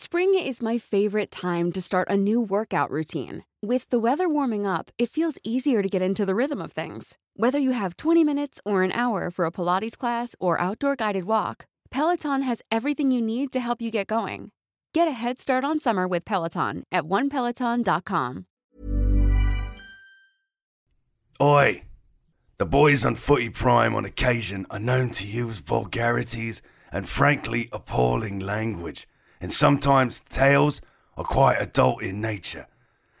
Spring is my favorite time to start a new workout routine. With the weather warming up, it feels easier to get into the rhythm of things. Whether you have 20 minutes or an hour for a Pilates class or outdoor guided walk, Peloton has everything you need to help you get going. Get a head start on summer with Peloton at onepeloton.com. Oi! The boys on Footy Prime on occasion are known to use vulgarities and frankly appalling language, and sometimes tales are quite adult in nature.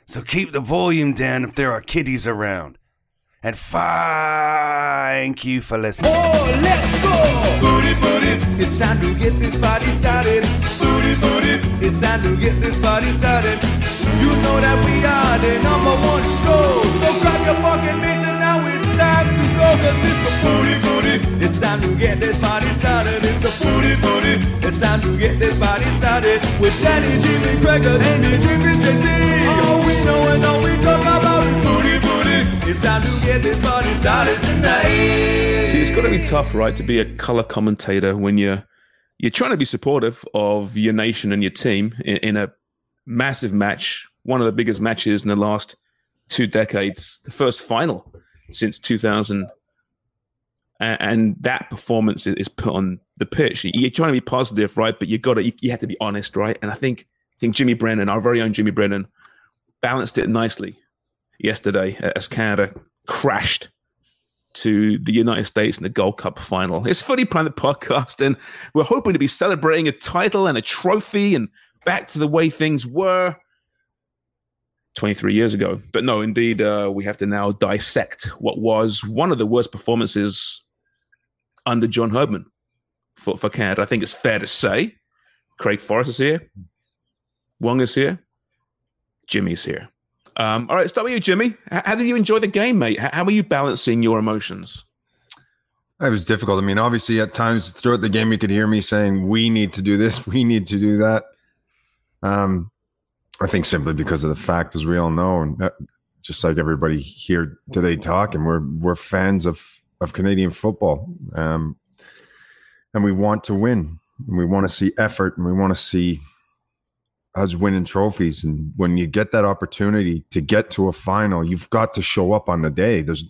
So keep the volume down if there are kiddies around. And thank you for listening. Oh, let's go! Booty, booty. It's time to get this party started. Booty, booty. It's time to get this party started. You know that we are the number one show. It's the booty, booty. It's time to get this party started. It's the booty, booty. It's time to get this party started. With Danny, Jimmy, Gregor, Andy, Jimmy, JC. All we know and all we talk about is booty, booty. It's time to get this party started tonight. See, it's got to be tough, right, to be a color commentator when you're you're trying to be supportive of your nation and your team in, in a massive match, one of the biggest matches in the last two decades, the first final since 2000. And, that performance is, put on the pitch. You're trying to be positive, right? But you got to you, you have to be honest, right? And I think I think Jimmy Brennan, our very own Jimmy Brennan, balanced it nicely yesterday as Canada crashed to the United States in the Gold Cup final. It's Footy the podcast, and we're hoping to be celebrating a title and a trophy and back to the way things were 23 years ago. But no, indeed, uh, we have to now dissect what was one of the worst performances under John Herdman for, for Canada. I think it's fair to say. Craig Forrest is here. Wong is here. Jimmy's here. Um, all right, start with you, Jimmy. How did you enjoy the game, mate? How were you balancing your emotions? It was difficult. I mean, obviously, at times throughout the game, you could hear me saying, "We need to do this. We need to do that." Um, I think simply because of the fact, as we all know, and uh, just like everybody here today talking, we're we're fans of of Canadian football, um, and we want to win. And we want to see effort, and we want to see us winning trophies. And when you get that opportunity to get to a final, you've got to show up on the day. There's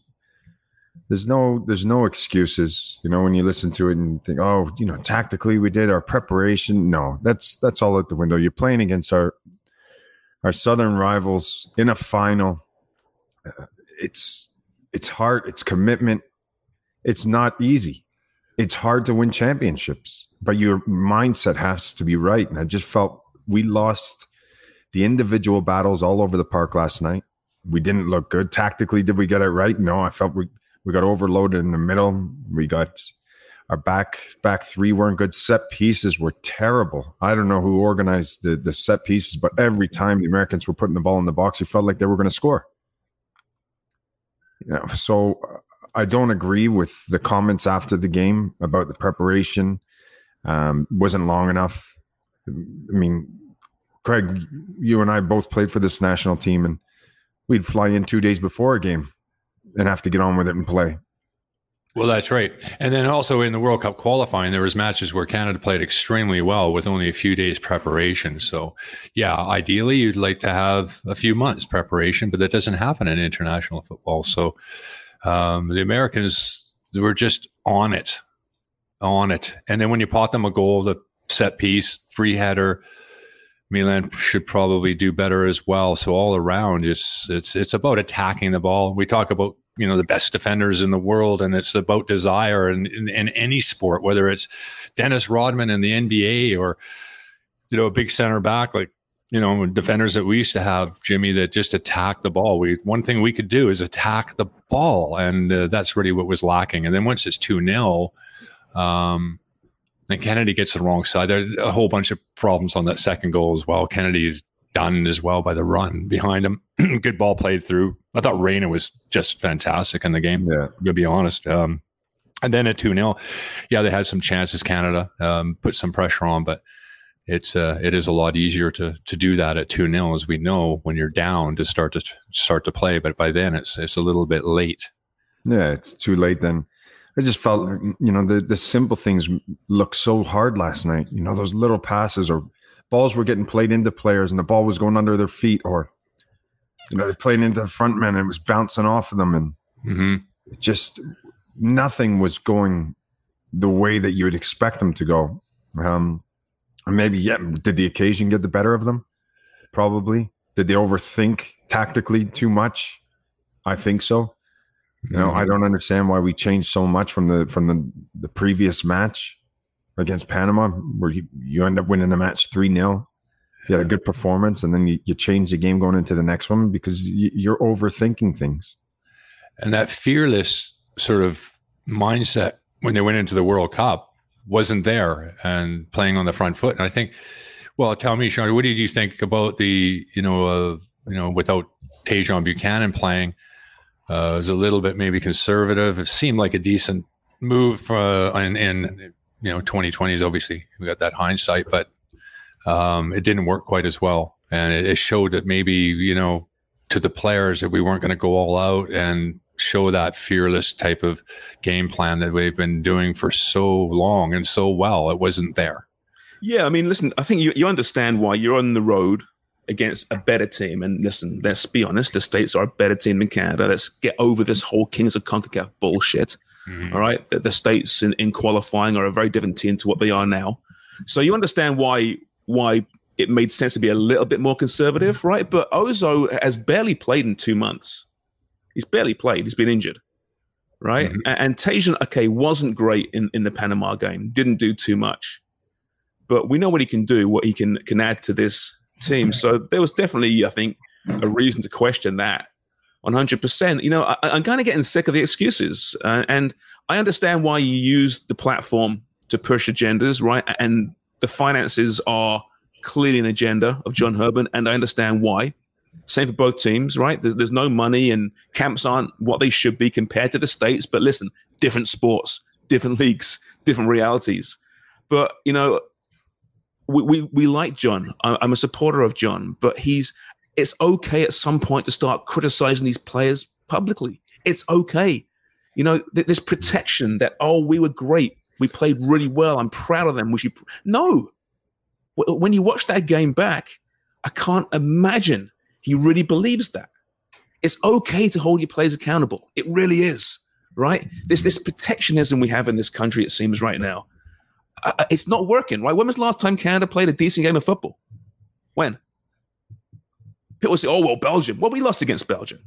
there's no there's no excuses. You know, when you listen to it and think, oh, you know, tactically we did our preparation. No, that's that's all out the window. You're playing against our our southern rivals in a final. Uh, it's it's hard. It's commitment. It's not easy. It's hard to win championships, but your mindset has to be right. And I just felt we lost the individual battles all over the park last night. We didn't look good tactically. Did we get it right? No, I felt we we got overloaded in the middle. We got our back back three weren't good. Set pieces were terrible. I don't know who organized the the set pieces, but every time the Americans were putting the ball in the box, you felt like they were going to score. You know, so uh, I don't agree with the comments after the game about the preparation. Um, wasn't long enough. I mean, Craig, you and I both played for this national team, and we'd fly in two days before a game and have to get on with it and play. Well, that's right. And then also in the World Cup qualifying, there was matches where Canada played extremely well with only a few days preparation. So, yeah, ideally you'd like to have a few months preparation, but that doesn't happen in international football. So, um, the Americans were just on it, on it. And then when you pot them a goal, the set piece, free header, Milan should probably do better as well. So all around, it's it's it's about attacking the ball. We talk about you know the best defenders in the world, and it's about desire in, in, in any sport, whether it's Dennis Rodman in the NBA or you know a big center back like you know defenders that we used to have, Jimmy, that just attack the ball. We one thing we could do is attack the ball, and uh, that's really what was lacking. And then once it's two 0 um, And Kennedy gets the wrong side. There's a whole bunch of problems on that second goal as well. Kennedy is done as well by the run behind him. Good ball played through. I thought Reyna was just fantastic in the game. Yeah. To be honest. Um, and then at 2 0, yeah, they had some chances, Canada, um, put some pressure on, but it's uh, it is a lot easier to to do that at 2 0, as we know, when you're down to start to start to play. But by then, it's it's a little bit late. Yeah, it's too late then. I just felt, you know, the, the simple things looked so hard last night. You know, those little passes or balls were getting played into players and the ball was going under their feet or, you know, they played into the front men and it was bouncing off of them. And Mm-hmm. it just nothing was going the way that you would expect them to go. Um, maybe, yeah, did the occasion get the better of them? Probably. Did they overthink tactically too much? I think so. You know, mm-hmm. I don't understand why we changed so much from the from the the previous match against Panama, where you, you end up winning the match three 0 You had a good performance, and then you, you change the game going into the next one because you, you're overthinking things. and that fearless sort of mindset when they went into the World Cup wasn't there and playing on the front foot. And I think, well, tell me, Sean, what did you think about the, you know, uh, you know, without Tajon Buchanan playing, uh, it was a little bit maybe conservative. It seemed like a decent move for, in, in, you know, 2020 is obviously we got that hindsight, but um, it didn't work quite as well. And it, it showed that maybe, you know, to the players that we weren't going to go all out and show that fearless type of game plan that we've been doing for so long and so well. It wasn't there. Yeah, I mean, listen, I think you, you understand why you're on the road against a better team. And listen, let's be honest, the States are a better team than Canada. Let's get over this whole Kings of CONCACAF bullshit. Mm-hmm. All right. The, the States in, in qualifying are a very different team to what they are now. So you understand why why it made sense to be a little bit more conservative, right? But Ozo has barely played in two months. He's barely played. He's been injured, right? Mhm. And, and Tajon, okay, wasn't great in, in the Panama game. Didn't do too much, but we know what he can do, what he can can add to this team. So there was definitely, I think, a reason to question that. 100%. You know, I, I'm kind of getting sick of the excuses. Uh, and I understand why you use the platform to push agendas, right? And the finances are clearly an agenda of John Herdman, and I understand why. Same for both teams, right? There's, there's no money, and camps aren't what they should be compared to the States. But listen, different sports, different leagues, different realities. But, you know, we, we, we like John. I'm a supporter of John, but he's it's okay at some point to start criticizing these players publicly. It's okay. You know, th- this protection that, oh, we were great. We played really well. I'm proud of them. We should. Pr-. No. W- When you watch that game back, I can't imagine he really believes that. It's okay to hold your players accountable. It really is, right? This this protectionism we have in this country, it seems right now, uh, uh, it's not working, right? When was the last time Canada played a decent game of football? When? People say, oh, well, Belgium. Well, we lost against Belgium,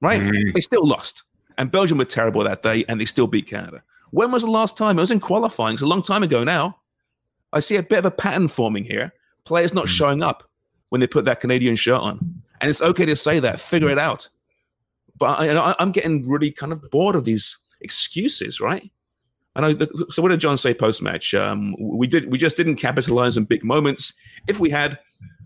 right? Mhm. They still lost. And Belgium were terrible that day, and they still beat Canada. When was the last time? It was in qualifying. It's a long time ago now. I see a bit of a pattern forming here. Players not showing up when they put that Canadian shirt on. And it's okay to say that, figure it out. But I, I'm getting really kind of bored of these excuses, right? I know. The, so what did John say post match? Um, we did. We just didn't capitalize on big moments. If we had,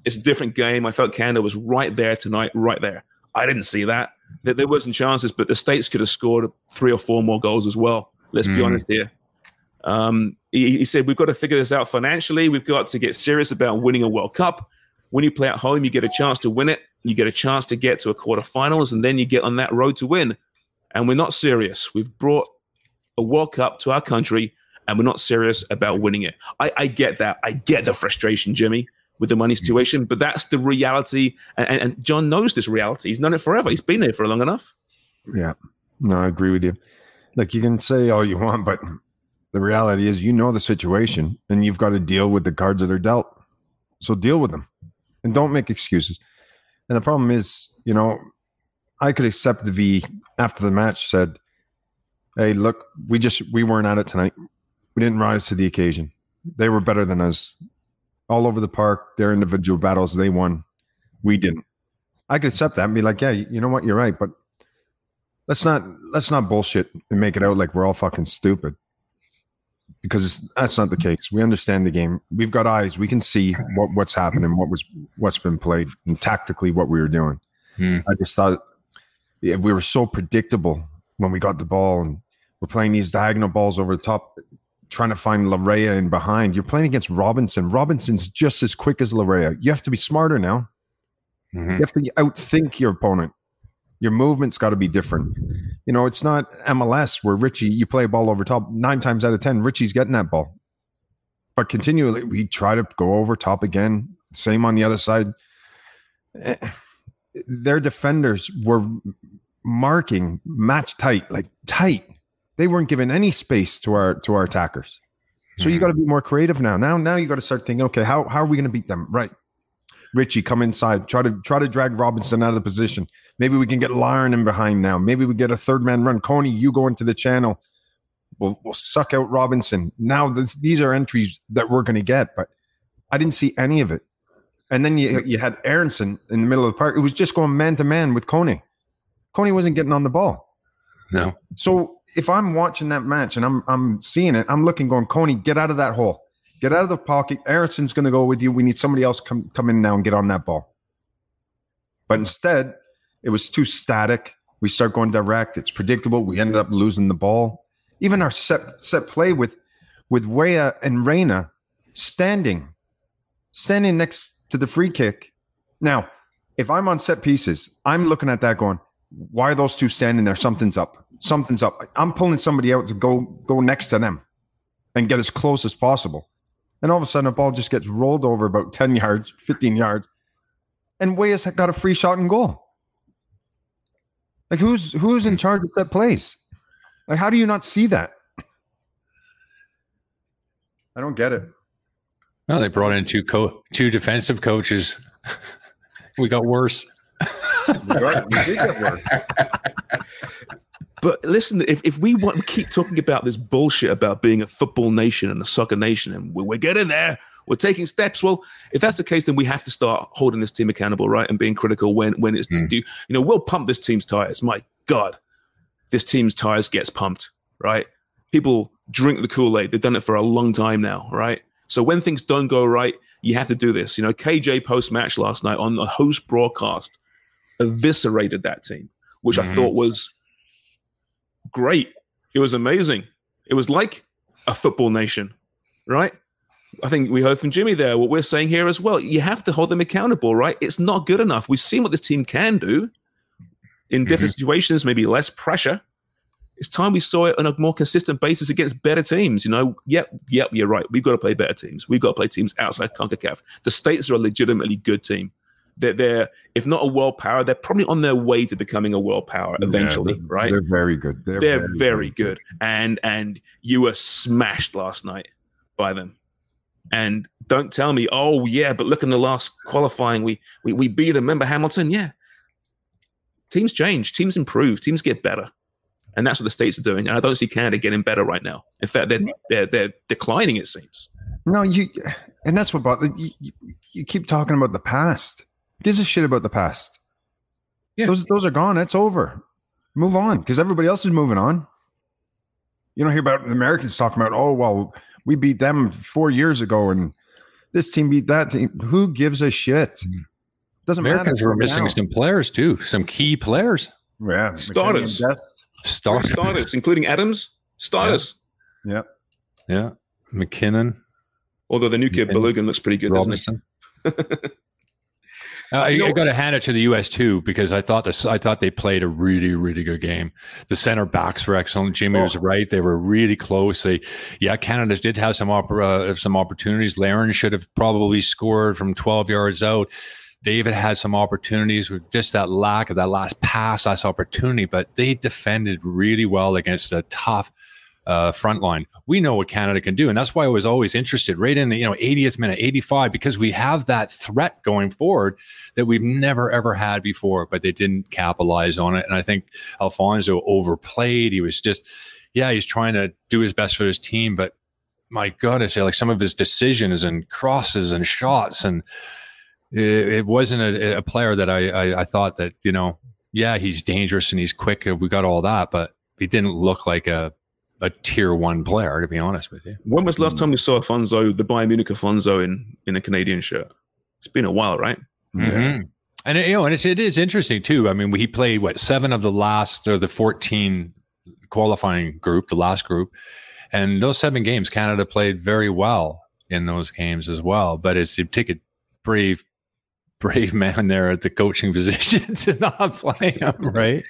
it's a different game. I felt Canada was right there tonight, right there. I didn't see that. There, there wasn't chances, but the states could have scored three or four more goals as well. Let's be Mm. honest here. Um, he, he said we've got to figure this out financially. We've got to get serious about winning a World Cup. When you play at home, you get a chance to win it. You get a chance to get to a quarterfinals, and then you get on that road to win. And we're not serious. We've brought a World Cup to our country, and we're not serious about winning it. I, I get that. I get the frustration, Jimmy, with the money mm-hmm. situation, but that's the reality. And, and, and John knows this reality. He's known it forever. He's been there for long enough. Yeah. No, I agree with you. Like, you can say all you want, but the reality is you know the situation and you've got to deal with the cards that are dealt. So deal with them and don't make excuses. And the problem is, you know, I could accept the V after the match said, Hey, look, we just we weren't at it tonight. We didn't rise to the occasion. They were better than us. All over the park, their individual battles, they won. We didn't. I could accept that and be like, yeah, you know what, you're right, but let's not let's not bullshit and make it out like we're all fucking stupid. Because that's not the case. We understand the game. We've got eyes. We can see what, what's happening, what was what's been played, and tactically what we were doing. Hmm. I just thought yeah, we were so predictable when we got the ball, and we're playing these diagonal balls over the top, trying to find Laryea in behind. You're playing against Robinson. Robinson's just as quick as Laryea. You have to be smarter now. Mhm. You have to outthink your opponent. Your movement's got to be different. You know, it's not MLS where Richie, you play a ball over top nine times out of 10, Richie's getting that ball. But continually, we try to go over top again. Same on the other side. Eh, Their defenders were marking match tight, like tight. They weren't giving any space to our to our attackers. So you got to be more creative now. Now, now you got to start thinking, okay, how how are we going to beat them? Right. Richie, come inside. Try to try to drag Robinson out of the position. Maybe we can get Larin in behind now. Maybe we get a third man run. Koné, you go into the channel. We'll, we'll suck out Robinson. Now this, these are entries that we're going to get, but I didn't see any of it. And then you you had Aaronson in the middle of the park. It was just going man to man with Koné. Koné wasn't getting on the ball. No. So if I'm watching that match and I'm I'm seeing it, I'm looking, going, Koné, get out of that hole. Get out of the pocket. Aaronson's going to go with you. We need somebody else come come in now and get on that ball. But instead, it was too static. We start going direct. It's predictable. We ended up losing the ball. Even our set set play with with Weah and Reyna standing, standing next to the free kick. Now, if I'm on set pieces, I'm looking at that going, why are those two standing there? Something's up. Something's up. I'm pulling somebody out to go go next to them and get as close as possible. And all of a sudden, a ball just gets rolled over about 10 yards, 15 yards, and Weah's got a free shot and goal. Like who's who's in charge of that place? Like how do you not see that? I don't get it. Well, they brought in two co- two defensive coaches. we got worse. We we did get worse. But listen, if, if we want to keep talking about this bullshit about being a football nation and a soccer nation, and we're, we're getting there, we're taking steps. Well, if that's the case, then we have to start holding this team accountable, right, and being critical when when it's Hmm. due. You know, we'll pump this team's tires. My God, this team's tires gets pumped, right? People drink the Kool Aid. They've done it for a long time now, right? So when things don't go right, you have to do this. You know, KJ post match last night on the host broadcast eviscerated that team, which I Mhm. thought was great. It was amazing. It was like a football nation, right? I think we heard from Jimmy there what we're saying here as well. You have to hold them accountable, right? It's not good enough. We've seen what this team can do in mm-hmm. different situations, maybe less pressure. It's time we saw it on a more consistent basis against better teams. You know, yep, yep, you're right. We've got to play better teams. We've got to play teams outside CONCACAF. The States are a legitimately good team. They're, they're if not a world power, they're probably on their way to becoming a world power eventually, Yeah, they're- right? They're very good. They're, they're very, good. And and you were smashed last night by them. And don't tell me, oh yeah, but look in the last qualifying, we we, we beat them. Remember Hamilton? Yeah. Teams change, teams improve, teams get better. And that's what the states are doing. And I don't see Canada getting better right now. In fact, they're they're they're declining, it seems. No, you, and that's what bothers you, you. You keep talking about the past. Who Gives a shit about the past. Yeah. Those those are gone. It's over. Move on because everybody else is moving on. You don't hear about Americans talking about, oh well, we beat them four years ago, and this team beat that team. Who gives a shit? Mm-hmm. Doesn't Americans matter. were missing Now. some players too, some key players. yeah Starters. McKennie and Dest. Start Starters, including Adams, starters. Yeah, Yeah, McKinnon, Although the new kid And Balogun looks pretty good, doesn't he? Uh, I, You know- I got to hand it to the U.S. too because I thought this. I thought they played a really, really good game. The center backs were excellent. Jimmy was right; they were really close. They, yeah, Canada did have some oppor- uh, some opportunities. Larin should have probably scored from 12 yards out. David had some opportunities with just that lack of that last pass, last opportunity, but they defended really well against a tough uh, front line. We know what Canada can do, and that's why I was always interested right in the you know 80th minute, 85, because we have that threat going forward that we've never ever had before, but they didn't capitalize on it. And I think Alphonso overplayed. He was just, yeah, he's trying to do his best for his team, but my goodness, like some of his decisions and crosses and shots, and it, it wasn't a, a player that I, I I thought that you know, yeah, he's dangerous and he's quick. We got all that, but he didn't look like a a tier one player, to be honest with you. When was the last time we saw Alphonso, the Bayern Munich Alphonso, in in a Canadian shirt? It's been a while, right? Mm-hmm. And you know, and it's, it is interesting too. I mean, he played what seven of the last or the fourteen qualifying group, the last group, and those seven games, Canada played very well in those games as well. But it's you take a brave, brave man there at the coaching position to not play him, right?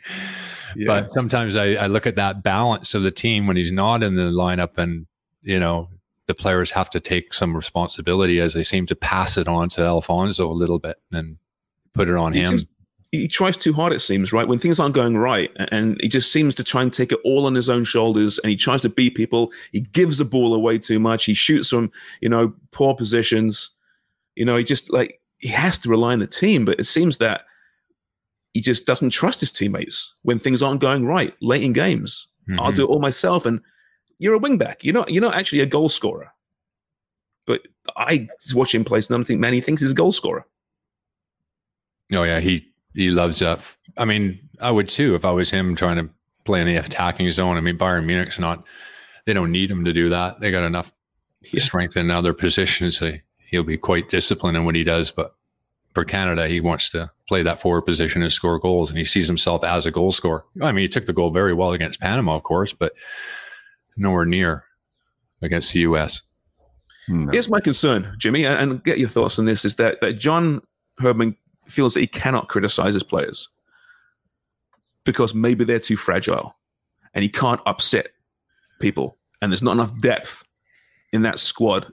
Yeah. But sometimes I, I look at that balance of the team when he's not in the lineup, and you know the players have to take some responsibility as they seem to pass it on to Alphonso a little bit and put it on he him. He tries too hard, it seems, right? When things aren't going right, and he just seems to try and take it all on his own shoulders, and he tries to beat people. He gives the ball away too much. He shoots from, you know, poor positions. You know, he just like he has to rely on the team, but it seems that he just doesn't trust his teammates when things aren't going right late in games. Mm-hmm. I'll do it all myself, and you're a wingback. You're not. You're not actually a goal scorer. But I watch him play, and I think, man, he thinks he's a goal scorer. Oh yeah, he he loves that. I mean, I would too if I was him trying to play in the attacking zone. I mean, Bayern Munich's not. They don't need him to do that. They got enough yeah. strength in other positions. So he'll be quite disciplined in what he does. But for Canada, he wants to play that forward position and score goals, and he sees himself as a goal scorer. I mean, he took the goal very well against Panama, of course, but nowhere near against the U.S. No. Here's my concern, Jimmy, and get your thoughts on this: is that that John Herdman feels that he cannot criticize his players because maybe they're too fragile, and he can't upset people, and there's not enough depth in that squad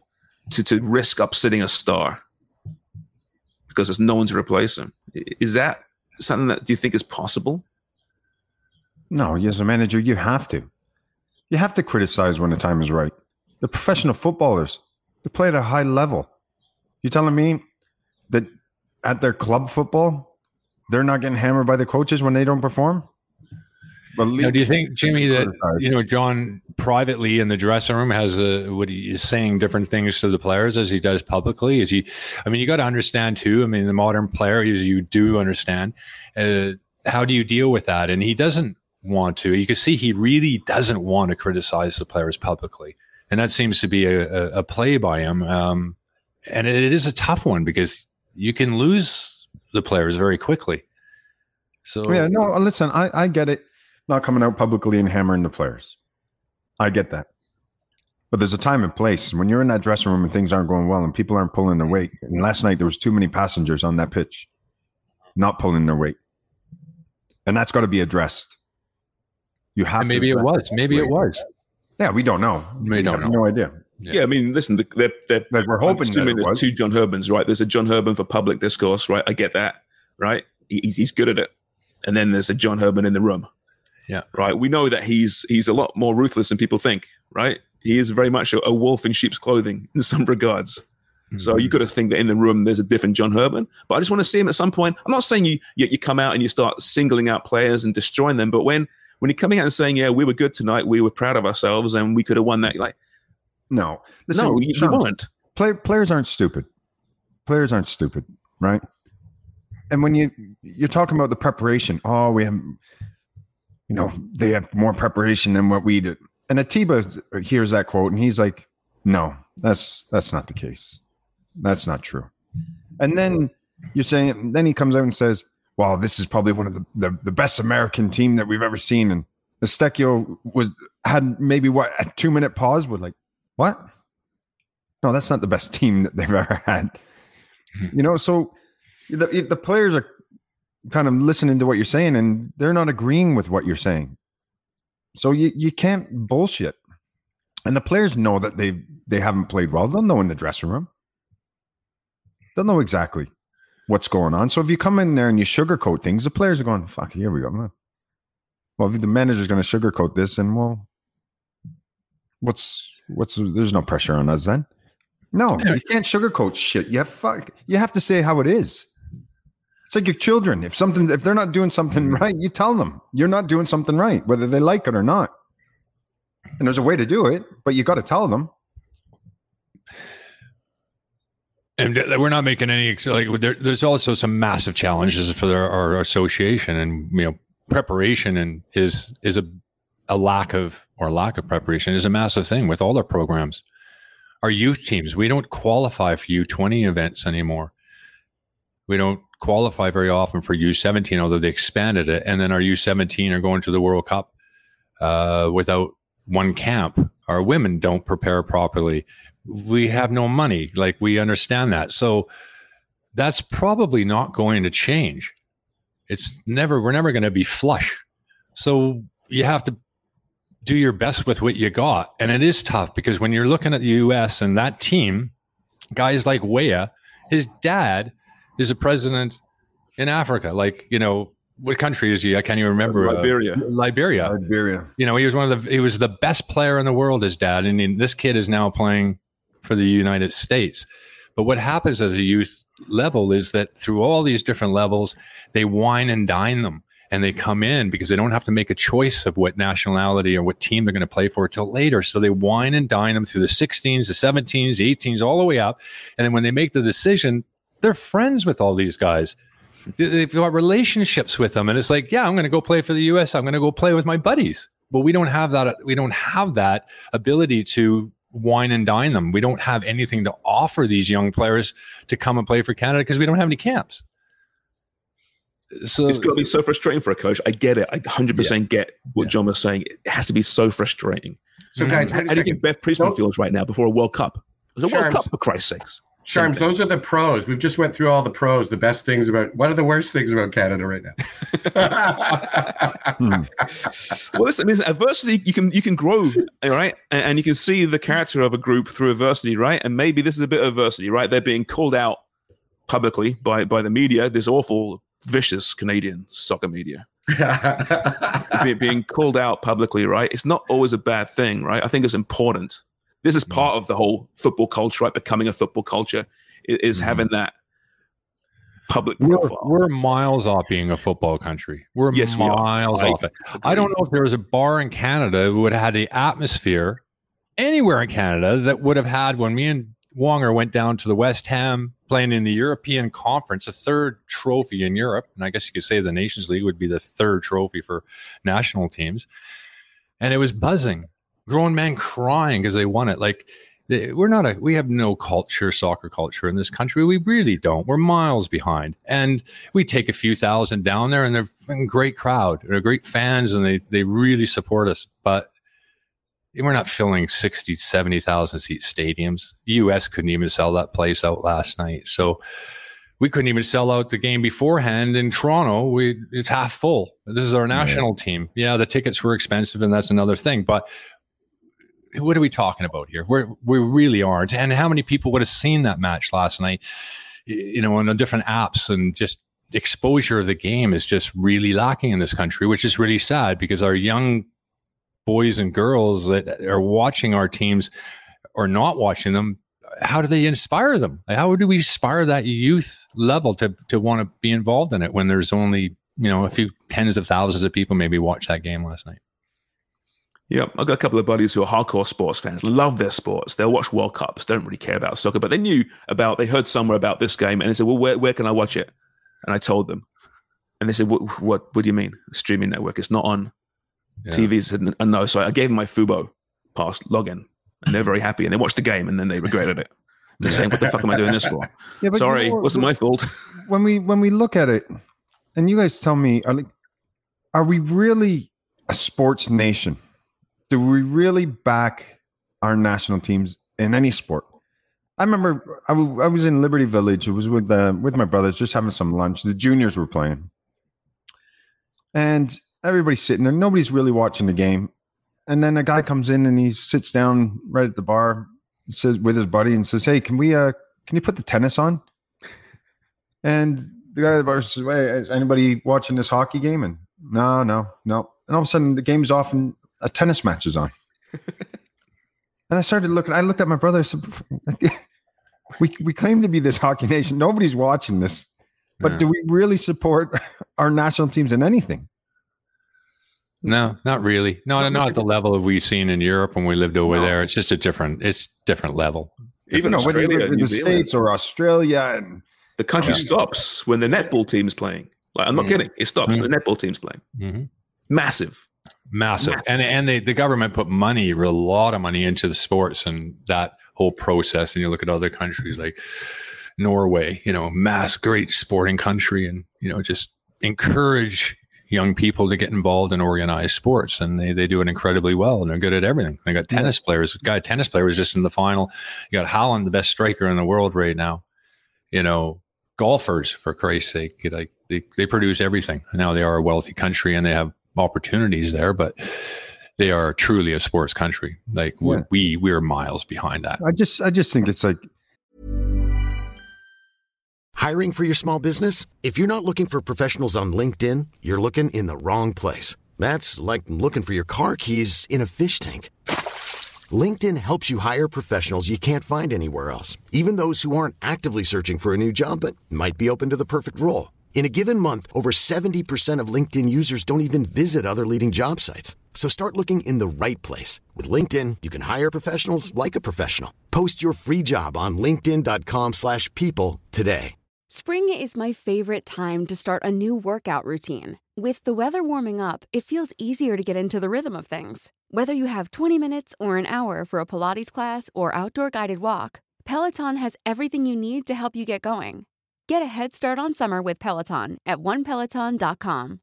to to risk upsetting a star because there's no one to replace him. Is that something that do you think is possible? No, as a manager, you have to. You have to criticize when the time is right. The professional footballers, they play at a high level. You telling me that at their club football, they're not getting hammered by the coaches when they don't perform? But now, do you think, Jimmy, that you know John privately in the dressing room has a what he is saying different things to the players as he does publicly? Is he? I mean, you got to understand too. I mean, the modern player, as you do understand, uh, how do you deal with that? And he doesn't want to. You can see he really doesn't want to criticize the players publicly, and that seems to be a, a, a play by him. Um, and it, it is a tough one because you can lose the players very quickly. So yeah, no, listen, I, I get it not coming out publicly and hammering the players. I get that. But there's a time and place. When you're in that dressing room and things aren't going well and people aren't pulling their weight. And last night there was too many passengers on that pitch not pulling their weight. And that's got to be addressed. You have and maybe it was. Maybe it was. Yeah, we don't know. We, don't know. No idea. Yeah. yeah, I mean, listen, they're, they're, like we're hoping assuming there's two John Herdmans, right? There's a John Herdman for public discourse, right? I get that, right? He's, he's good at it. And then there's a John Herdman in the room, yeah. Right. We know that he's he's a lot more ruthless than people think. Right. He is very much a, a wolf in sheep's clothing in some regards. Mm-hmm. So you got to think that in the room there's a different John Herdman. But I just want to see him at some point. I'm not saying you, you you come out and you start singling out players and destroying them, but when when you're coming out and saying, "Yeah, we were good tonight, we were proud of ourselves, and we could have won that," like, no, Listen, no, you, you weren't. Play, players aren't stupid. Players aren't stupid, right? And when you you're talking about the preparation, oh, we have you know, they have more preparation than what we did. And Atiba hears that quote and he's like, no, that's that's not the case. That's not true. And then you're saying, then he comes out and says, well, this is probably one of the, the, the best American team that we've ever seen. And Eustáquio was had maybe what a two minute pause with like, what? No, that's not the best team that they've ever had. Hmm. You know, so the, the players are kind of listening to what you're saying and they're not agreeing with what you're saying. So you, you can't bullshit. And the players know that they they haven't played well. They'll know in the dressing room. They'll know exactly what's going on. So if you come in there and you sugarcoat things, the players are going, fuck, here we go. Man. Well, if the manager's going to sugarcoat this, and well, what's what's there's no pressure on us then. No, you can't sugarcoat shit. You have fuck. You have to say how it is. It's like your children. If something, if they're not doing something mm-hmm. right, you tell them you're not doing something right, whether they like it or not. And there's a way to do it, but you got to tell them. And we're not making any like there, there's also some massive challenges for our, our association, and you know preparation and is is a a lack of or lack of preparation is a massive thing with all our programs. Our youth teams, we don't qualify for U20 events anymore. We don't qualify very often for U17, although they expanded it. And then our U17 are going to the World Cup uh, without one camp. Our women don't prepare properly. We have no money. Like we understand that. So that's probably not going to change. It's never, we're never going to be flush. So you have to do your best with what you got. And it is tough because when you're looking at the US and that team, guys like Weah, his dad is a president in Africa. Like, you know, what country is he? I can't even remember. Liberia. Uh, Liberia. Liberia. You know, he was one of the he was the best player in the world, his dad. And this kid is now playing for the United States. But what happens as a youth level is that through all these different levels, they wine and dine them and they come in because they don't have to make a choice of what nationality or what team they're going to play for till later. So they wine and dine them through the 16s, the 17s, the 18s, all the way up. And then when they make the decision, they're friends with all these guys. They- They've got relationships with them. And it's like, yeah, I'm going to go play for the US. I'm going to go play with my buddies. But we don't have that. We don't have that ability to wine and dine them. We don't have anything to offer these young players to come and play for Canada because we don't have any camps. So It's got to be so frustrating for a coach. I get it. I 100% get what Yeah. John was saying. It has to be so frustrating. So, guys, How, wait how do you think Bev Priestman Nope. feels right now before a World Cup? It's a Sure, World I'm- Cup, for Christ's sakes. Same Sharms, those are the pros. We've just went through all the pros, the best things about. What are the worst things about Canada right now? Hmm. Well, listen, listen, adversity you can you can grow, all right, and, and you can see the character of a group through adversity, right? And maybe this is a bit of adversity, right? They're being called out publicly by by the media, this awful, vicious Canadian soccer media, being called out publicly, right? It's not always a bad thing, right? I think it's important. This is part of the whole football culture, right? Becoming a football culture is, Mhm. having that public we're, we're miles off being a football country. We're Yes, we miles I off it. I don't know if there was a bar in Canada who would have had the atmosphere anywhere in Canada that would have had when me and Wonger went down to the West Ham playing in the European Conference, a third trophy in Europe. And I guess you could say the Nations League would be the third trophy for national teams. And it was buzzing, grown men crying because they won it. Like, we're not a, we have no culture, soccer culture in this country. We really don't. We're miles behind. And we take a few thousand down there and they're a great crowd. They're great fans and they, they really support us. But we're not filling 60, 70,000 seat stadiums. The US couldn't even sell that place out last night. So we couldn't even sell out the game beforehand in Toronto. We it's half full. This is our national team. Yeah, the tickets were expensive and that's another thing. But what are we talking about here? We're, we really aren't. And how many people would have seen that match last night, you know, on the different apps and just exposure of the game is just really lacking in this country, which is really sad because our young boys and girls that are watching our teams or not watching them, how do they inspire them? How do we inspire that youth level to, to want to be involved in it when there's only, you know, a few tens of thousands of people maybe watch that game last night? Yeah, I've got a couple of buddies who are hardcore sports fans, love their sports. They'll watch World Cups, don't really care about soccer, but they knew about, they heard somewhere about this game and they said, well, where, where can I watch it? And I told them. And they said, what, what, what do you mean? Streaming network. It's not on Yeah. TV. I said, "Uh, no. So I gave them my Fubo pass login and they're very happy and they watched the game and then they regretted it. They're saying, what the fuck am I doing this for? Yeah, but Sorry, you know, wasn't my fault. when we when we look at it, and you guys tell me, are like, are we really a sports nation? Do we really back our national teams in any sport? I remember I, w- I was in Liberty Village. It was with uh, with my brothers, just having some lunch. The juniors were playing, and everybody's sitting there. Nobody's really watching the game. And then a guy comes in and he sits down right at the bar, says with his buddy, and says, "Hey, can we uh, can you put the tennis on?" And the guy at the bar says, "Wait, is anybody watching this hockey game?" And no, no, no. And all of a sudden, the game's off and a tennis match is on. and I started looking. I looked at my brother. I said, "We we claim to be this hockey nation. Nobody's watching this, but Yeah. do we really support our national teams in anything?" No, not really. No, not at the level of we've seen in Europe when we lived over No. there. It's just a different, it's different level. Even You know, whether Australia, you're in New the Zealand, states or Australia, and the country Yeah. stops when the netball team's playing. Like, I'm not Mm. kidding. It stops. Mm. The netball team's playing. hmm Massive. Massive. Massive. And and they, the government put money, a lot of money into the sports and that whole process. And you look at other countries like Norway, you know, mass great sporting country, and you know, just encourage young people to get involved in organized sports, and they they do it incredibly well, and they're good at everything. They got tennis players. Guy tennis player was just in the final. You got Haaland, the best striker in the world right now. You know, golfers for Christ's sake, like they they produce everything. Now they are a wealthy country and they have opportunities there, but they are truly a sports country. Like Yeah. we we're miles behind that. I just I just think it's like Hiring for your small business? If you're not looking for professionals on LinkedIn, you're looking in the wrong place. That's like looking for your car keys in a fish tank. LinkedIn helps you hire professionals you can't find anywhere else, even those who aren't actively searching for a new job but might be open to the perfect role. In a given month, over 70% of LinkedIn users don't even visit other leading job sites. So start looking in the right place. With LinkedIn, you can hire professionals like a professional. Post your free job on linkedin.com/people slash people today. Spring is my favorite time to start a new workout routine. With the weather warming up, it feels easier to get into the rhythm of things. Whether you have 20 minutes or an hour for a Pilates class or outdoor guided walk, Peloton has everything you need to help you get going. Get a head start on summer with Peloton at onepeloton.com.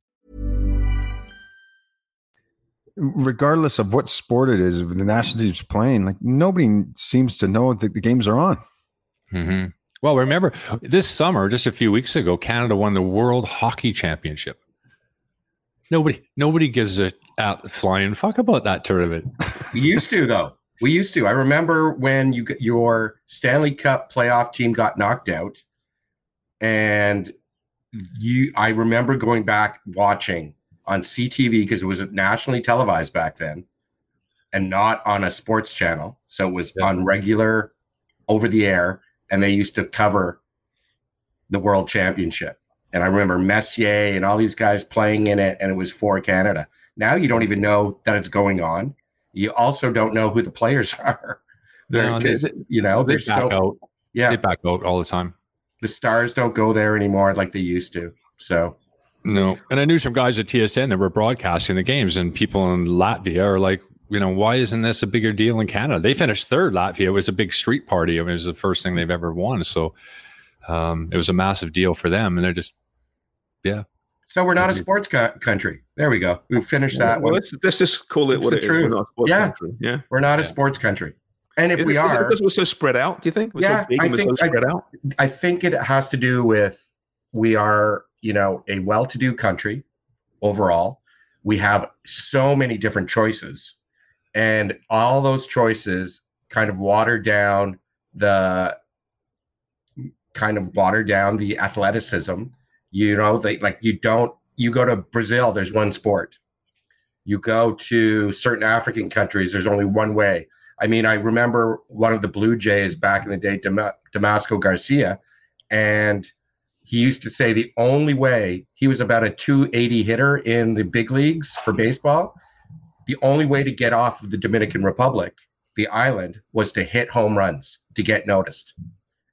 regardless of what sport it is, the national team's playing, like nobody seems to know that the games are on. hmm Well, remember this summer, just a few weeks ago, Canada won the World Hockey Championship. Nobody, nobody gives a out flying fuck about that tournament. We used to though. We used to. I remember when you got- your Stanley Cup playoff team got knocked out, and mm-hmm. you. I remember going back watching on CTV because it was nationally televised back then, and not on a sports channel. So it was Yeah. on regular, over the air, and they used to cover the World Championship. And I remember Messier and all these guys playing in it, and it was for Canada. Now you don't even know that it's going on. You also don't know who the players are. They're, No, you know, They they're back so out. yeah. They back out all the time. The stars don't go there anymore like they used to. So No. And I knew some guys at TSN that were broadcasting the games, and people in Latvia are like, you know, why isn't this a bigger deal in Canada? They finished third. Latvia it was a big street party. It was the first thing they've ever won. So um, it was a massive deal for them. And they're just, yeah. so we're not a sports co- country. There we go. We finished that well, one. let's, let's just call it It's what it is. We're not a sports Yeah. country. Yeah. We're not a sports country. And if Is we it- are, because we're so spread out, do you think? We're Yeah, so I we're so think I-? I think it has to do with we are, you know, a well-to-do country overall. We have so many different choices, and all those choices kind of water down the kind of water down the athleticism. You know, they like you don't you go to Brazil, there's one sport. You go to certain African countries, there's only one way. I mean, I remember one of the Blue Jays back in the day, Dam- Damaso Garcia, and he used to say the only way he was about a 280 hitter in the big leagues for baseball. The only way to get off of the Dominican Republic, the island, was to hit home runs to get noticed.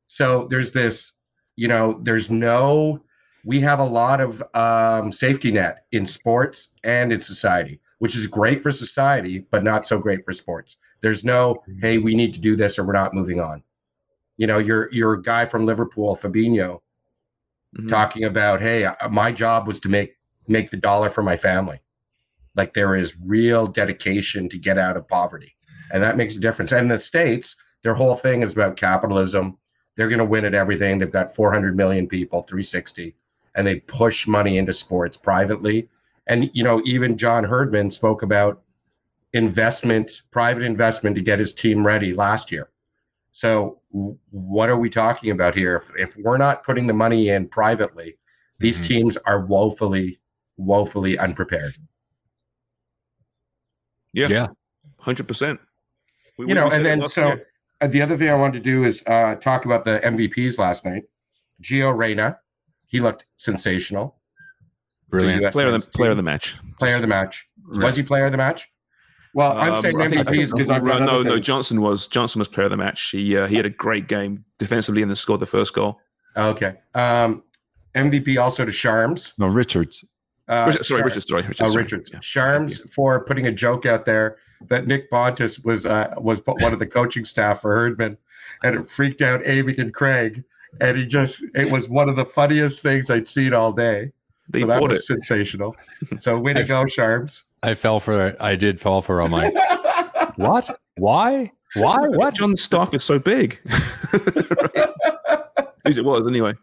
So there's this, you know, there's no, we have a lot of um, safety net in sports and in society, which is great for society, but not so great for sports. There's no, hey, we need to do this or we're not moving on. You know, your your guy from Liverpool, Fabinho, Mhm. talking about, hey, my job was to make make the dollar for my family. Like there is real dedication to get out of poverty, and that makes a difference. And in the states, their whole thing is about capitalism. They're going to win at everything. They've got 400 million people, 360, and they push money into sports privately. And you know, even John Herdman spoke about investment, private investment to get his team ready last year. So what are we talking about here? If, if we're not putting the money in privately, these Mhm. teams are woefully, woefully unprepared. Yeah. Yeah. Hundred percent. You know, and then so uh, the other thing I wanted to do is uh, talk about the MVPs last night. Gio Reyna, he looked sensational. Brilliant. US player of the player of the match. Player of the match. Was he player of the match? Well, I'm Um, saying I think- I because I've got no, no. Johnson was Johnson was player of the match. He uh, he had a great game defensively and then scored the first goal. Okay. Um, MVP also to Sharms. No, Richards. Uh, Richard, sorry, Char- Richard. Sorry, Richard. Oh, sorry. Richards. Yeah. Sharms for putting a joke out there that Nick Bontis was uh, was one of the coaching staff for Herdman, and it freaked out Amy and Craig. And he just it was one of the funniest things I'd seen all day. They so that was it. sensational. So way to go, Sharms. I fell for it. I did fall for it. I'm like, what? Why? Why? What? John's staff is so big. At least it was anyway.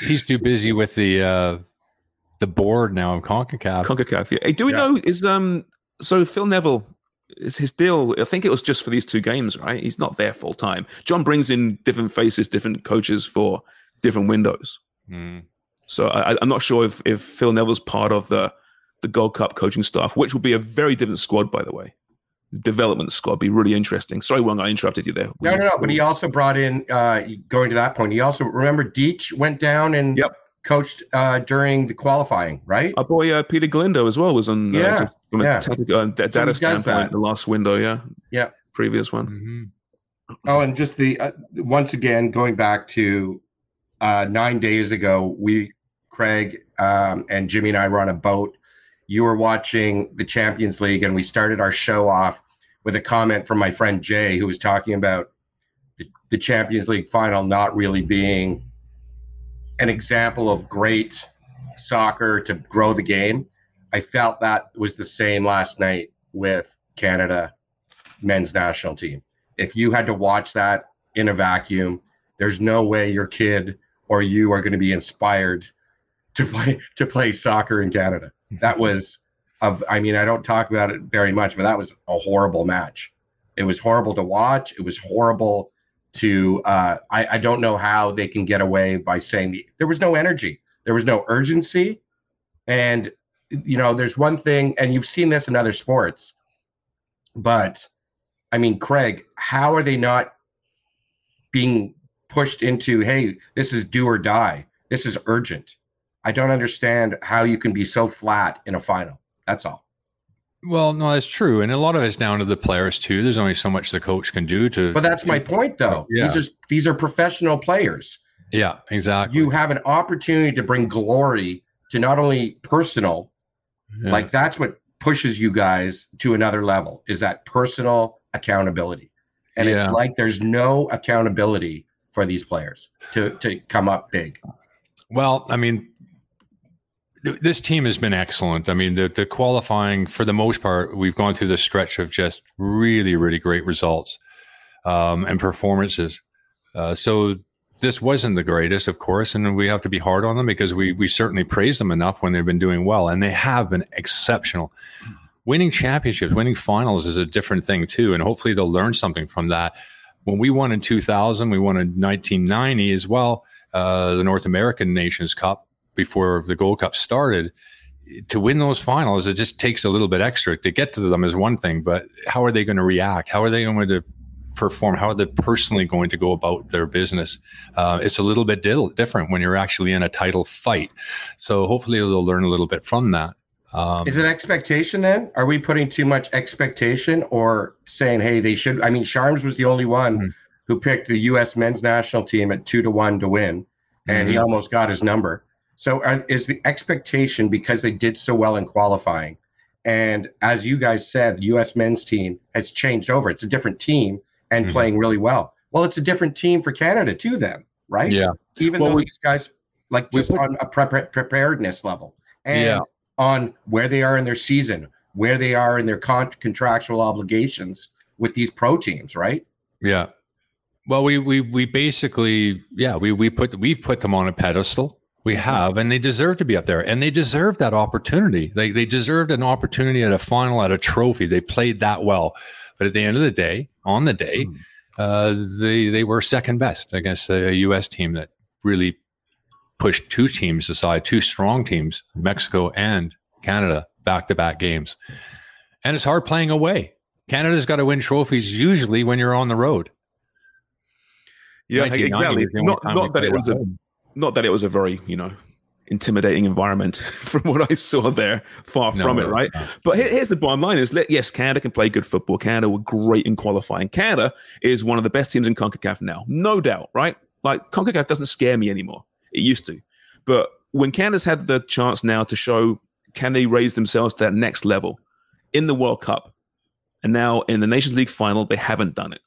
He's too busy with the uh the board now of CONCACAF. Concacaf. Yeah. Hey, do we Yeah. know is um so Phil Neville is his deal? I think it was just for these two games, right? He's not there full time. John brings in different faces, different coaches for different windows. Mm. So I, I'm not sure if if Phil Neville's part of the the Gold Cup coaching staff, which will be a very different squad, by the way. Development squad be really interesting. Sorry, Wong, I interrupted you there. No, no, no. But he also brought in uh, going to that point. He also remember Deech went down and Yep. coached uh, during the qualifying, right? Our boy uh, Peter Galindo as well was on. Yeah, uh, just from a yeah. technical, uh, da- So data standpoint, that. the last window, yeah, Yeah. previous one. Mhm. Oh, and just the uh, once again going back to uh, nine days ago, we Craig um, and Jimmy and I were on a boat. You were watching the Champions League, and we started our show off with a comment from my friend Jay, who was talking about the, the Champions League final not really being an example of great soccer to grow the game. I felt that was the same last night with Canada men's national team if you had to watch that in a vacuum, there's no way your kid or you are going to be inspired to play to play soccer in Canada. That was of I mean, I don't talk about it very much, but that was a horrible match. It was horrible to watch. It was horrible to uh I, I don't know how they can get away by saying the, there was no energy. There was no urgency. And you know, there's one thing, and you've seen this in other sports, but I mean, Craig, how are they not being pushed into, hey, this is do or die? This is urgent. I don't understand how you can be so flat in a final. That's all. Well, no, that's true, and a lot of it's down to the players too. There's only so much the coach can do to. But that's my point, though. Yeah. These are these are professional players. yeah, exactly. You have an opportunity to bring glory to not only personal, Yeah. like that's what pushes you guys to another level is that personal accountability. And Yeah. it's like there's no accountability for these players to to come up big. Well, I mean, this team has been excellent. I mean, the the qualifying for the most part, we've gone through this stretch of just really, really great results um, and performances. Uh, so this wasn't the greatest, of course, and we have to be hard on them because we we certainly praise them enough when they've been doing well, and they have been exceptional. Winning championships, winning finals is a different thing too, and hopefully they'll learn something from that. When we won in 2000, we won in 1990 as well, uh, the North American Nations Cup before the Gold Cup started. To win those finals, it just takes a little bit extra. To get to them is one thing, but how are they going to react? How are they going to perform? How are they personally going to go about their business? Uh, it's a little bit di- different when you're actually in a title fight. So hopefully they'll learn a little bit from that. Um, Is it expectation then? Are we putting too much expectation or saying, hey, they should? I mean, Sharms was the only one Hmm. who picked the U.S. men's national team at two to one to win, and he Mhm. almost got his number. So are, is the expectation because they did so well in qualifying? And as you guys said, the U.S. men's team has changed over. It's a different team and Mhm. playing really well. Well, it's a different team for Canada too, then, right? Yeah. Even Well, though we- these guys, like, just put- on a prep- preparedness level, and Yeah. on where they are in their season, where they are in their con- contractual obligations with these pro teams, right? Yeah. Well, we we we basically yeah we we put we've put them on a pedestal. We have, and they deserve to be up there, and they deserve that opportunity. They they deserved an opportunity at a final, at a trophy. They played that well, but at the end of the day, on the day, uh, they they were second best against a U.S. team that really pushed two teams aside, two strong teams, Mexico and Canada, back to back games, and it's hard playing away. Canada's got to win trophies usually when you're on the road. Yeah, exactly. was the only Not, not that it was a. not that it was a very you know intimidating environment from what I saw there. Far No, from it, right? no. But here's the bottom line: is yes, Canada can play good football. Canada were great in qualifying. Canada is one of the best teams in Concacaf now, no doubt, right? Like Concacaf doesn't scare me anymore. It used to, but when Canada's had the chance now to show can they raise themselves to that next level in the World Cup? And now in the Nations League final, they haven't done it.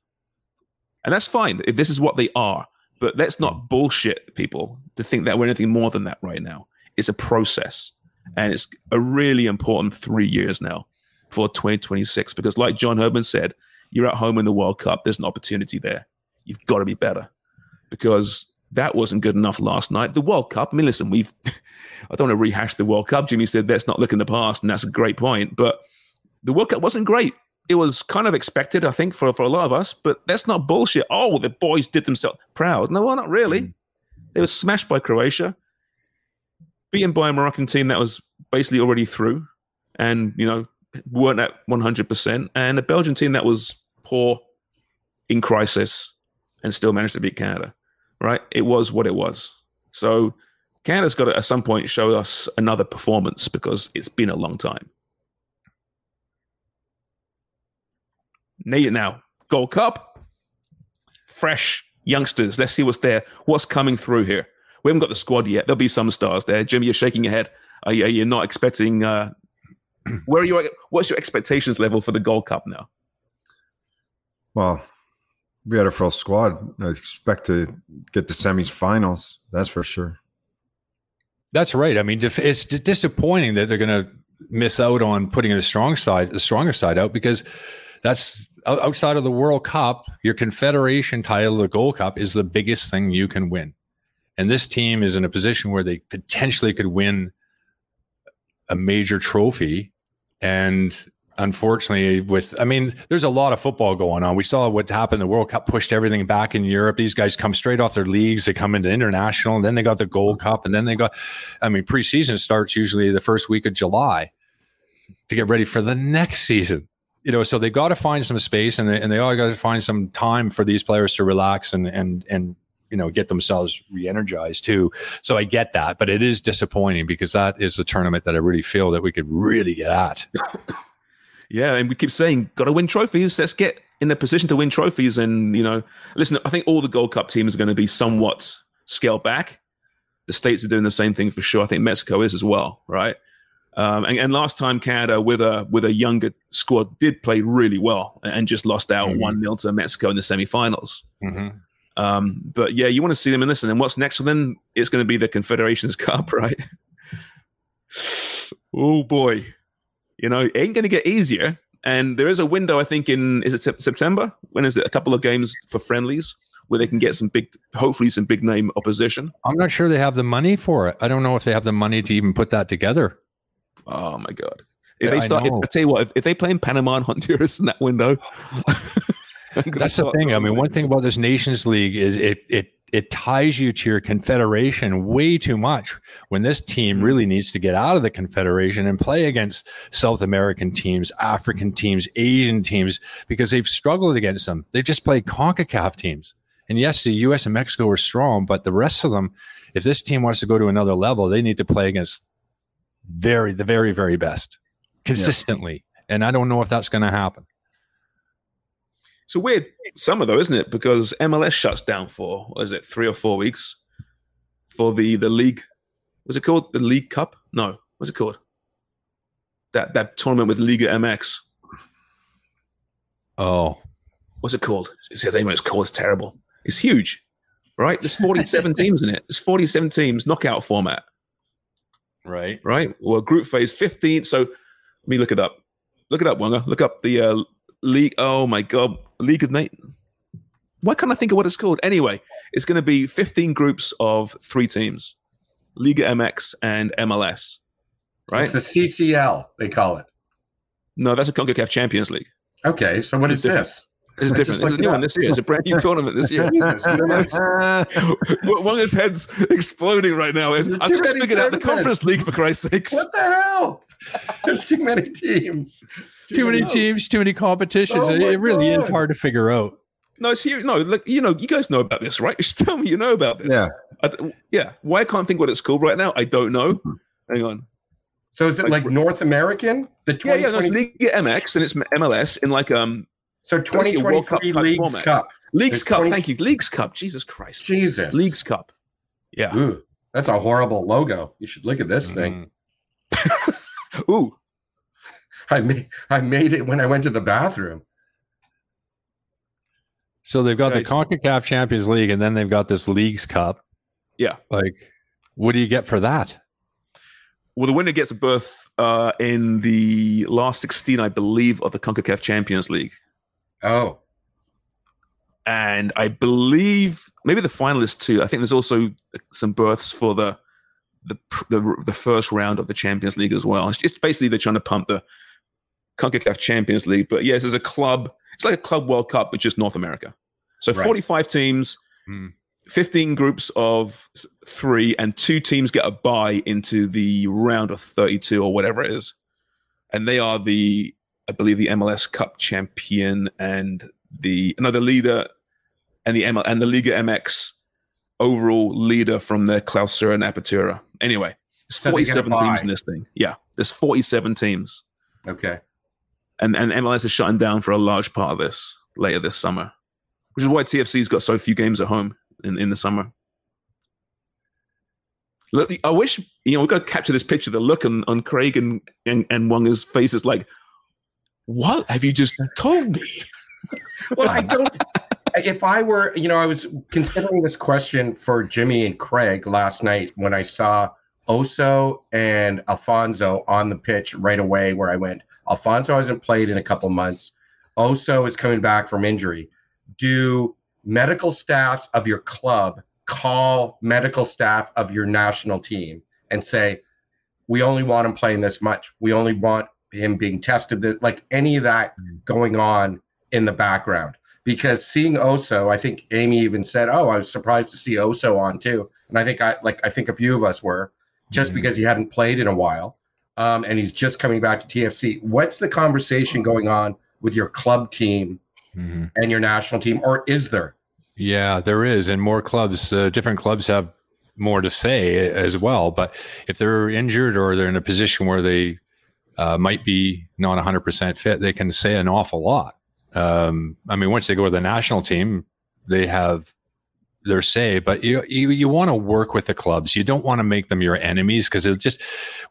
And that's fine if this is what they are. But let's not hmm. bullshit people to think that we're anything more than that right now. It's a process. And it's a really important three years now for 2026. Because, like John Herdman said, you're at home in the World Cup. There's an opportunity there. You've got to be better because that wasn't good enough last night. The World Cup, I mean, listen, we've, I don't want to rehash the World Cup. Jimmy said, let's not look in the past. And that's a great point. But the World Cup wasn't great. It was kind of expected, I think, for, for a lot of us, but that's not bullshit. Oh, the boys did themselves proud. No, well, not really. Mm. They were smashed by Croatia, beaten by a Moroccan team that was basically already through and, you know, weren't at 100%, and a Belgian team that was poor in crisis and still managed to beat Canada, right? It was what it was. So Canada's got to, at some point, show us another performance because it's been a long time. Need it now. Gold Cup, fresh youngsters. Let's see what's there. What's coming through here? We haven't got the squad yet. There'll be some stars there. Jimmy, you're shaking your head. Are you, are you not expecting? Uh, where are you? What's your expectations level for the Gold Cup now? Well, we had a full squad. I expect to get the semis That's for sure. That's right. I mean, it's disappointing that they're going to miss out on putting the strong side, the stronger side out because that's outside of the World Cup. Your Confederation title, the Gold Cup, is the biggest thing you can win. And this team is in a position where they potentially could win a major trophy. And unfortunately, with, I mean, there's a lot of football going on. We saw what happened. The World Cup pushed everything back in Europe. These guys come straight off their leagues. They come into international, and then they got the Gold Cup. And then they got, I mean, preseason starts usually the first week of July to get ready for the next season you know, so they got to find some space and they, and they all got to find some time for these players to relax and and and you know get themselves re-energized too. So I get that, but it is disappointing because that is a tournament that I really feel that we could really get at. yeah, and we keep saying got to win trophies. Let's get in a position to win trophies. And you know, listen, I think all the Gold Cup teams are going to be somewhat scaled back. The states are doing the same thing for sure. I think Mexico is as well, right? Um, and, and, last time Canada with a with a younger squad did play really well and just lost out mm-hmm. one mm-hmm. 0 to Mexico in the semifinals. Mm-hmm. Um, but yeah, you want to see them and listen. And then what's next for them? It's going to be the Confederations Cup, right? oh boy, you know, it ain't going to get easier. And there is a window, I think, in is it September? When is it? A couple of games for friendlies where they can get some big, hopefully, some big name opposition. I'm not sure they have the money for it. I don't know if they have the money to even put that together. Oh my god! If yeah, they start, I, if, I, tell you what, if, if, they play in Panama and Honduras in that window, that's the thing. I oh mean, one thing about this Nations League is it it it ties you to your confederation way too much when this team mm-hmm. really needs to get out of the confederation and play against South American teams, African teams, Asian teams because they've struggled against them. They've just play CONCACAF teams. And yes, the US and Mexico are strong, but the rest of them, if this team wants to go to another level, they need to play against very the very very best. Consistently. Yeah. and i don't know if that's going to happen. It's a weird summer though isn't it? Because mls shuts down for is it three or four weeks for the the league. Was it called? The league cup? No. What's it called? That that tournament with liga mx oh. What's it called? It's the name it's called it's terrible. It's huge right? There's 47 teams in it. There's 47 teams knockout format Right. Right. Well, group phase 15. So let me look it up. Look it up, Wonga. Look up the uh, league. Oh my God. League of Nate. Why can't I think of what it's called? Anyway, it's going to be 15 groups of three teams Liga MX and MLS. Right? It's the CCL, they call it. No, that's a CONCACAF Champions League. Okay. So what is this? It's different. It's a new one this year. It's a brand new tournament this year. Wonga's head's exploding right now. Is I've just figured out the Conference League for Christ's sakes. What the hell? There's too many teams. Too, too many teams, too many competitions. Oh it really God. is hard to figure out. No, it's here. No, look, you know, you guys know about this, right? Just tell me you know about this. Yeah. I, yeah. Why I can't think what it's called right now? I don't know. Hang on. So is it like, like North American? The 20, yeah, yeah, no, it's Liga MX and it's MLS in like um so 2023 Leagues format. Cup. Leagues Cup. 20... Thank you. Leagues Cup. Jesus Christ. Jesus. Leagues Cup. Yeah. Ooh, that's a horrible logo. You should look at this mm-hmm. thing. Ooh, I made I made it when I went to the bathroom. So they've got Okay, the so- CONCACAF Champions League, and then they've got this Leagues Cup. Yeah. Like, what do you get for that? well, the winner gets a berth uh, in the last 16, I believe, of the CONCACAF Champions League. Oh, and I believe maybe the finalists too. I think there's also some berths for the the the, the first round of the Champions League as well. It's just basically they're trying to pump the Concacaf Champions League. But yes, there's a club. It's like a club World Cup, but just North America. So Right. 45 teams, Hmm. 15 groups of three, and two teams get a bye into the round of 32 or whatever it is. And they are the, I believe, the MLS Cup champion and the another leader and the ML, and the Liga MX overall leader from the Clausura and Apertura. Anyway, there's So they get a 47 teams in this thing. Yeah, there's 47 teams, okay. and and MLS is shutting down for a large part of this later this summer, which is why TFC's got so few games at home in, in the summer. Look, I wish you know we've got to capture this picture. The look on, on Craig and, and and Wonga's faces, like, what have you just told me? Well, I don't. if I were, you know, I was considering this question for Jimmy and Craig last night when I saw Oso and Alphonso on the pitch right away, where I went, Alphonso hasn't played in a couple months. Oso is coming back from injury. Do medical staffs of your club call medical staff of your national team and say, we only want him playing this much. We only want him being tested. That like any of that going on in the background. Because seeing Oso, I think Amy even said, "Oh, I was surprised to see Oso on too." And I think I like I think a few of us were, just Mhm. because he hadn't played in a while, um, and he's just coming back to TFC. What's the conversation going on with your club team Mhm. and your national team, or is there? Yeah, there is, and more clubs, uh, different clubs have more to say as well. But if they're injured or they're in a position where they uh, might be not 100% fit, they can say an awful lot. Um, I mean, once they go to the national team, they have their say. But you you, you want to work with the clubs. You don't want to make them your enemies because it just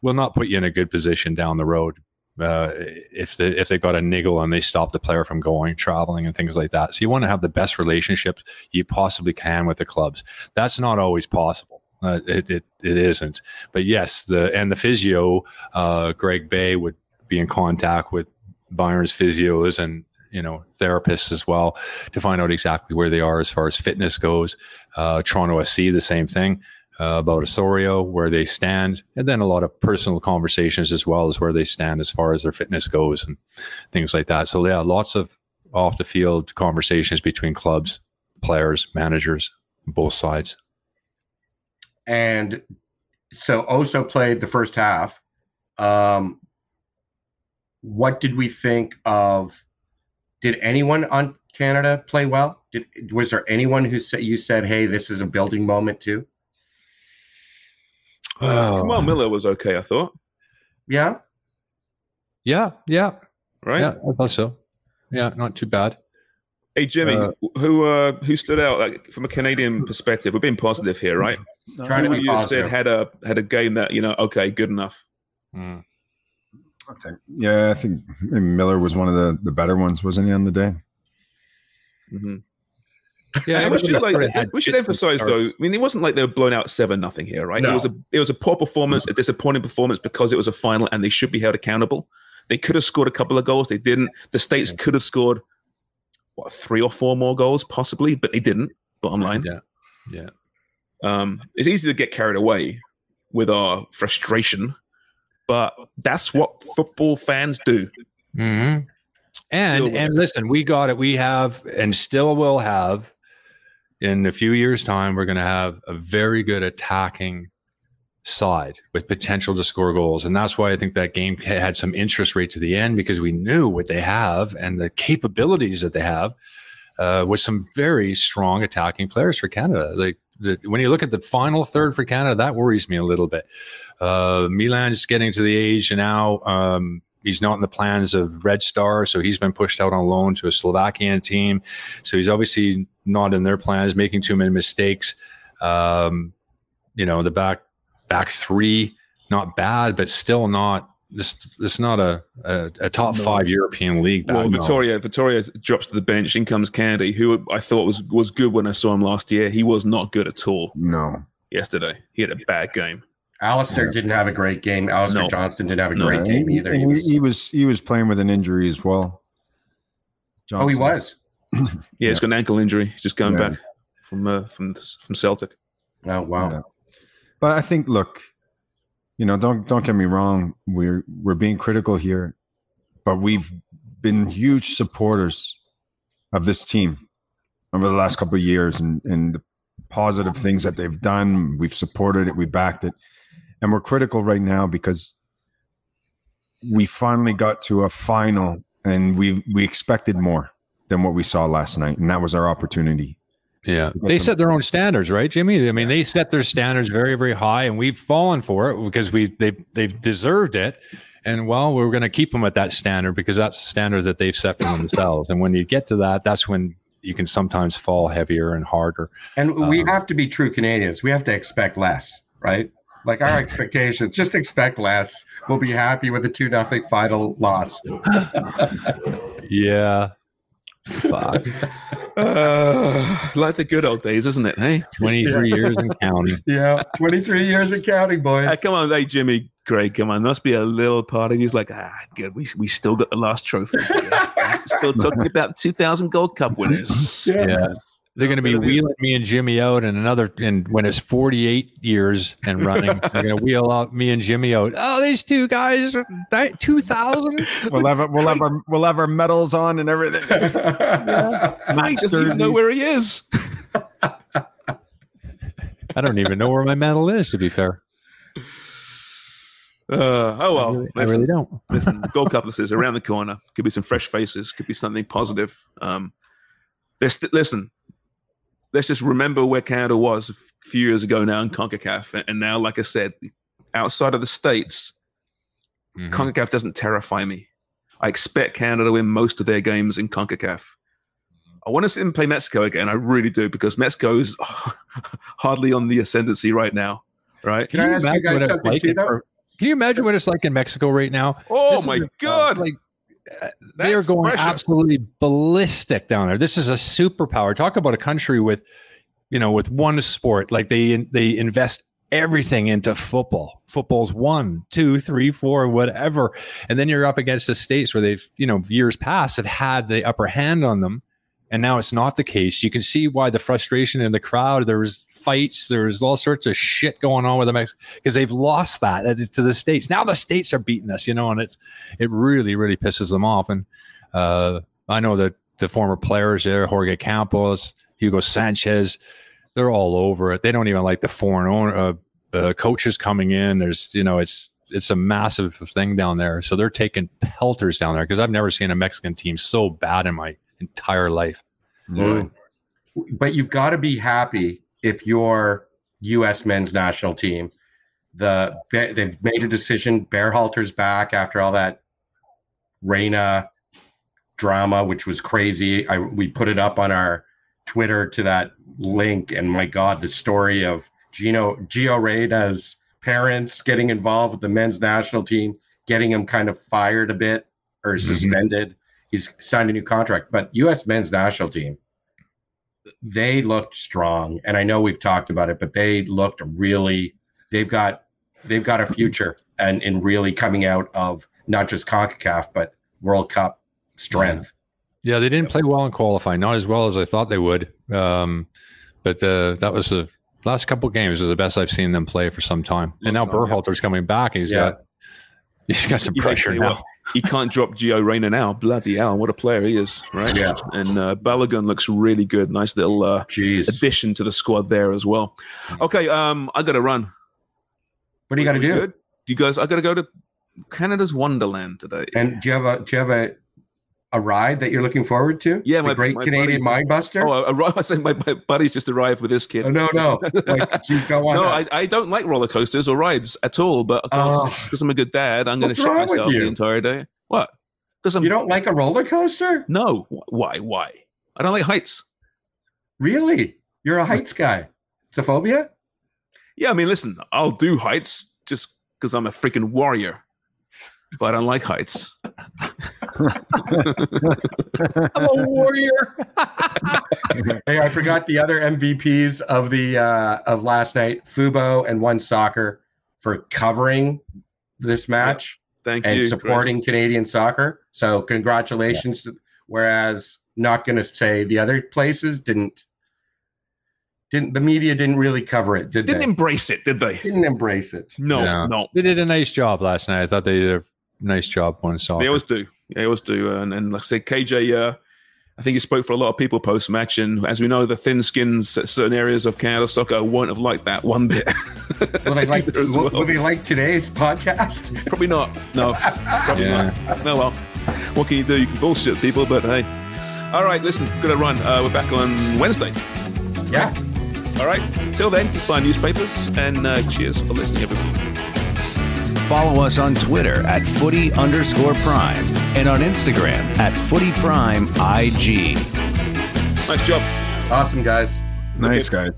will not put you in a good position down the road. Uh, if they if they've got a niggle and they stop the player from going traveling and things like that, so you want to have the best relationships you possibly can with the clubs. That's not always possible. Uh, it, it it isn't. But yes, the and the physio, uh, Greg Bay would be in contact with Bayern's physios and you know therapists as well to find out exactly where they are as far as fitness goes. Uh, Toronto FC, the same thing. Uh, about Osorio, where they stand, and then a lot of personal conversations as well as where they stand as far as their fitness goes and things like that. So yeah, lots of off the field conversations between clubs, players, managers, both sides. And so Oso played the first half. Um, what did we think of? Did anyone on Canada play well? Did was there anyone who said you said, "Hey, this is a building moment too"? Uh, Kamal Miller was okay, I thought. Yeah. Yeah, yeah, Right? yeah. I thought so. Yeah, not too bad. Hey Jimmy, Uh, who uh, who stood out like from a Canadian perspective? We're being positive here, right? Trying to would be you have said had a had a game that you know? Okay, good enough. Mm. I think, yeah, I think Miller was one of the, the better ones, wasn't he, on the day? hmm Yeah, we should, like, we should emphasize though. I mean, it wasn't like they were blown out seven nothing here, right? It was a it was a poor performance, a disappointing performance because it was a final, and they should be held accountable. They could have scored a couple of goals, they didn't. The states could have scored what three or four more goals possibly, but they didn't. Bottom line, Yeah, yeah. Um, it's easy to get carried away with our frustration, but that's what football fans do. hmm And and listen, we got it. We have and still will have in a few years' time. We're going to have a very good attacking side with potential to score goals, and that's why I think that game had some interest rate to the end because we knew what they have and the capabilities that they have uh, with some very strong attacking players for Canada. Like the, when you look at the final third for Canada, that worries me a little bit. Uh, Milan's getting to the age now. Um, he's not in the plans of Red Star, so he's been pushed out on loan to a Slovakian team. So he's obviously not in their plans, making too many mistakes. Um, you know, the back back three, not bad, but still not this this is not a a, a top five European league. Well, back now. Vitória, Vitória drops to the bench. In comes Candy, who I thought was was good when I saw him last year. He was not good at all No. yesterday. He had a bad game. Alistair didn't have a great game. Alistair No. Johnston didn't have a No. great game either. He And was, he, he was he was playing with an injury as well. oh, he was. Yeah, he's got an ankle injury. Just going Yeah. back from uh, from from Celtic. Oh wow. Yeah. But I think, look, you know, don't don't get me wrong. We're we're being critical here, but we've been huge supporters of this team over the last couple of years, and and the positive things that they've done. We've supported it. We backed it, and we're critical right now because we finally got to a final, and we we expected more than what we saw last night, and that was our opportunity. Yeah, they set their own standards, right, Jimmy? I mean, they set their standards very, very high, and we've fallen for it because we they they've deserved it. And well, we're going to keep them at that standard because that's the standard that they've set for themselves. And when you get to that, that's when you can sometimes fall heavier and harder. And we Um, have to be true Canadians. We have to expect less, right? Like our expectations, just expect less. We'll be happy with a two nothing final loss. Yeah, fuck, Uh, like the good old days, isn't it? Hey, twenty three years and counting. Yeah, twenty three years and counting, boys. Hey, come on, hey Jimmy, Greg, come on. Must be a little part of you's like, ah, good. We we still got the last trophy. still talking about two thousand Gold Cup winners. Yeah. They're going to be Bit of wheeling me and Jimmy out in another, and when it's 48 years and running, they're going to wheel out me and Jimmy out. Oh, these two guys, 2000. We'll have our, we'll have our we'll have our medals on and everything. I just even know where he is. I don't even know where my medal is, to be fair. Uh, oh I well, really, I really don't. listen, the Gold Cup is around the corner. Could be some fresh faces. Could be something positive. Um, there's st- listen. Let's just remember where Canada was a few years ago now in Concacaf, and- and now, like I said, outside of the states, Mhm. Concacaf doesn't terrify me. I expect Canada to win most of their games in Concacaf. I want to see them play Mexico again. I really do because Mexico is hardly on the ascendancy right now. Right? Can I ask you imagine guys what it's something like too, in- Can you imagine what it's like in Mexico right now? Oh This my is a- God! Like, Uh, they are going absolutely ballistic down there. This is a superpower. Talk about a country with, you know, with one sport. Like they they invest everything into football. Football's one, two, three, four, whatever. And then you're up against the states where they've, you know, years past have had the upper hand on them. And now it's not the case. You can see why the frustration in the crowd. There was fights. There was all sorts of shit going on with the them because they've lost that to the states. Now the states are beating us, you know, and it's it really, really pisses them off. And uh, I know that the former players there, Jorge Campos, Hugo Sanchez, they're all over it. They don't even like the foreign owner, uh, uh, coaches coming in. There's, you know, it's it's a massive thing down there. So they're taking pelters down there because I've never seen a Mexican team so bad in my entire life. Mm. But you've got to be happy if you're U.S. men's national team. The they've made a decision. Berhalter's back after all that Reyna drama, which was crazy. I we put it up on our Twitter to that link, and my God, the story of Gino Gio Reyna's parents getting involved with the men's national team, getting him kind of fired a bit or mm-hmm. suspended. He's signed a new contract, but U.S. men's national team, they looked strong, and I know we've talked about it, but they looked really. They've got they've got a future, and in really coming out of not just Concacaf but World Cup strength. Yeah, they didn't play well in qualifying, not as well as I thought they would. Um, but uh, that was the last couple games was the best I've seen them play for some time. And now Long time, yeah. Berhalter's coming back, and he's Yeah. got he's got some pressure actually, now. well, he can't drop Gio Reyna now. Bloody hell, what a player he is, right? Yeah. And uh, Balogun looks really good. Nice little uh, Jeez, addition to the squad there as well. Okay, um, I got to run. what do you got to do? good? Do you guys? I got to go to Canada's Wonderland today. And do you have a do you have a a ride that you're looking forward to? Yeah, the my- Great my Canadian buddy- Minebuster. oh, I, I say my, my buddy's just arrived with this kid. Oh, no, no. Like, go on. no. I, I don't like roller coasters or rides at all. But of course, ah. Oh. because I'm a good dad, I'm going to shit myself the entire day. What? Because I'm you don't like a roller coaster? no. Why? Why? I don't like heights. Really? You're a heights guy. It's a phobia? Yeah, I mean, listen, I'll do heights just because I'm a freaking warrior. but I don't like heights. I'm a warrior. hey, I forgot the other MVPs of the uh, of last night, Fubo and One Soccer, for covering this match Thank and you. supporting Canadian soccer. So congratulations. Whereas not going to say the other places didn't didn't the media didn't really cover it, did Didn't they? embrace it, did they? didn't embrace it. No, Yeah. no. They did a nice job last night. I thought they did a nice job on soccer. They always do. They always do. And, and like I said, KJ, uh, I think he spoke for a lot of people post match. And as we know, the thin skins at certain areas of Canada soccer won't have liked that one bit. Will they like Either as will, well. will they like today's podcast? Probably not. No. Probably Yeah. not. No, well, what can you do? You can bullshit people, but hey. All right, listen, gonna run. Uh, we're back on Wednesday. Yeah. All right. Till then, keep buying newspapers and uh, cheers for listening, everyone. Follow us on Twitter at footy underscore prime and on Instagram at footy prime IG. Nice job. Awesome guys. Nice guys.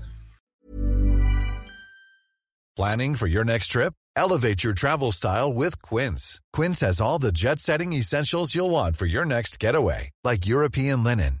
Planning for your next trip? Elevate your travel style with Quince. Quince has all the jet setting essentials you'll want for your next getaway, like European linen,